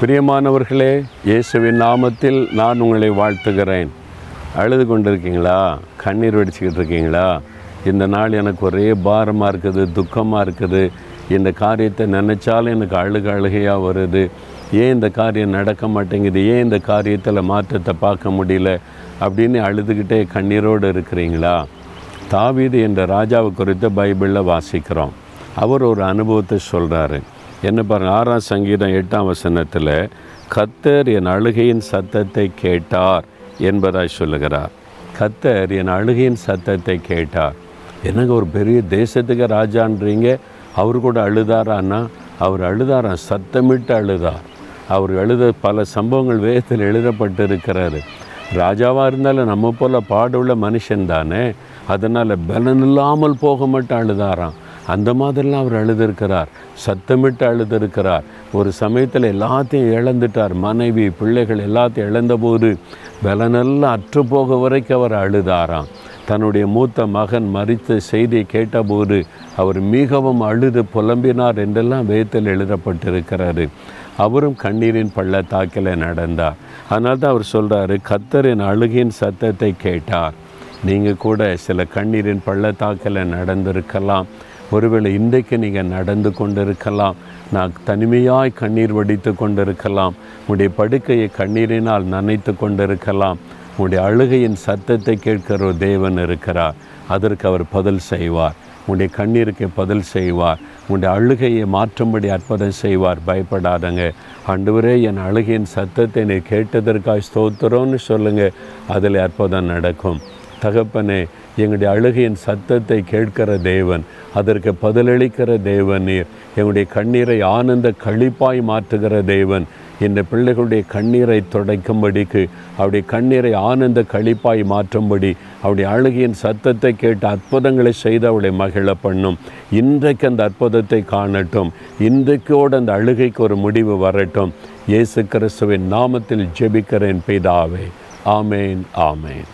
பிரியமானவர்களே இயேசுவின் நாமத்தில் நான் உங்களை வாழ்த்துகிறேன். அழுது கொண்டிருக்கீங்களா? கண்ணீர் வெடிச்சுக்கிட்டு இருக்கீங்களா? இந்த நாள் எனக்கு ஒரே பாரமாக இருக்குது துக்கமாக இருக்குது. இந்த காரியத்தை நினச்சாலும் எனக்கு அழுக அழுகையாக வருது. ஏன் இந்த காரியம் நடக்க மாட்டேங்குது? ஏன் இந்த காரியத்தில் மாற்றத்தை பார்க்க முடியல? அப்படின்னு அழுதுகிட்டே கண்ணீரோடு இருக்கிறீங்களா? தாவீது என்ற ராஜாவை குறித்து பைபிளில் வாசிக்கிறோம். அவர் ஒரு அனுபவத்தை சொல்கிறாரு என்ன பாருங்கள் ஆறாம் சங்கீதம் எட்டாம் வசனத்தில் கத்தர் என் அழுகையின் சத்தத்தை கேட்டார் என்பதாய் சொல்லுகிறார். கத்தர் என் அழுகையின் சத்தத்தை கேட்டார். என்னங்க ஒரு பெரிய தேசத்துக்கு ராஜான்றீங்க? அவர் கூட அழுதாரான்னா அவர் அழுதாரான் சத்தமிட்டு அழுதார். அவர் எழுத பல சம்பவங்கள் வேதத்தில் எழுதப்பட்டிருக்கிறாரு ராஜாவாக இருந்தாலும் நம்ம போல் பாடுள்ள மனுஷன் தானே? அதனால் பலன் இல்லாமல் போக மட்டும் அழுதாரான் அந்த மாதிரிலாம் அவர் அழுதிருக்கிறார். சத்தமிட்டு அழுதிருக்கிறார். ஒரு சமயத்தில் எல்லாத்தையும் இழந்துட்டார். மனைவி பிள்ளைகள் எல்லாத்தையும் இழந்தபோது பலனெல்லாம் அற்று போக வரைக்கும் அவர் அழுதாராம். தன்னுடைய மூத்த மகன் மறித்த செய்தியை கேட்டபோது அவர் மிகவும் அழுது புலம்பினார் என்றெல்லாம் வேத்தில் எழுதப்பட்டிருக்கிறாரு அவரும் கண்ணீரின் பள்ளத்தாக்கில் நடந்தார். அதனால் தான் அவர் சொல்கிறாரு கத்தரின் அழுகின் சத்தத்தை கேட்டார். நீங்கள் கூட சில கண்ணீரின் பள்ளத்தாக்கில் நடந்திருக்கலாம். ஒருவேளை இன்றைக்கு நீங்கள் நடந்து கொண்டிருக்கலாம். நான் தனிமையாய் கண்ணீர் வடித்து கொண்டிருக்கலாம். உடைய படுக்கையை கண்ணீரினால் நனைத்து கொண்டிருக்கலாம். உடைய அழுகையின் சத்தத்தை கேட்கிற ஒரு தேவன் இருக்கிறார். அதற்கு அவர் பதில் செய்வார். உடைய கண்ணீருக்கு பதில் செய்வார். உடைய அழுகையை மாற்றும்படி அற்புதம் செய்வார். பயப்படாதங்க. ஆண்டவரே என் அழுகையின் சத்தத்தை நீ கேட்டதற்காக ஸ்தோத்திரம்னு சொல்லுங்கள் அதில் அற்புதம் நடக்கும். தகப்பனே எங்களுடைய அழுகையின் சத்தத்தை கேட்கிற தேவன் அதற்கு பதிலளிக்கிற தேவன் நீர். எங்களுடைய கண்ணீரை ஆனந்த கழிப்பாய் மாற்றுகிற தேவன் இந்த பிள்ளைகளுடைய கண்ணீரை துடைக்கும்படிக்கு அவருடைய கண்ணீரை ஆனந்த கழிப்பாய் மாற்றும்படி அவருடைய அழுகையின் சத்தத்தை கேட்டு அற்புதங்களை செய்து அவளை மகிழ பண்ணும். இன்றைக்கு அந்த அற்புதத்தை காணட்டும். இன்றைக்கோடு அந்த அழுகைக்கு ஒரு முடிவு வரட்டும். இயேசு கிறிஸ்துவின் நாமத்தில் ஜெபிக்கிறேன் பிதாவே. ஆமேன் ஆமேன்.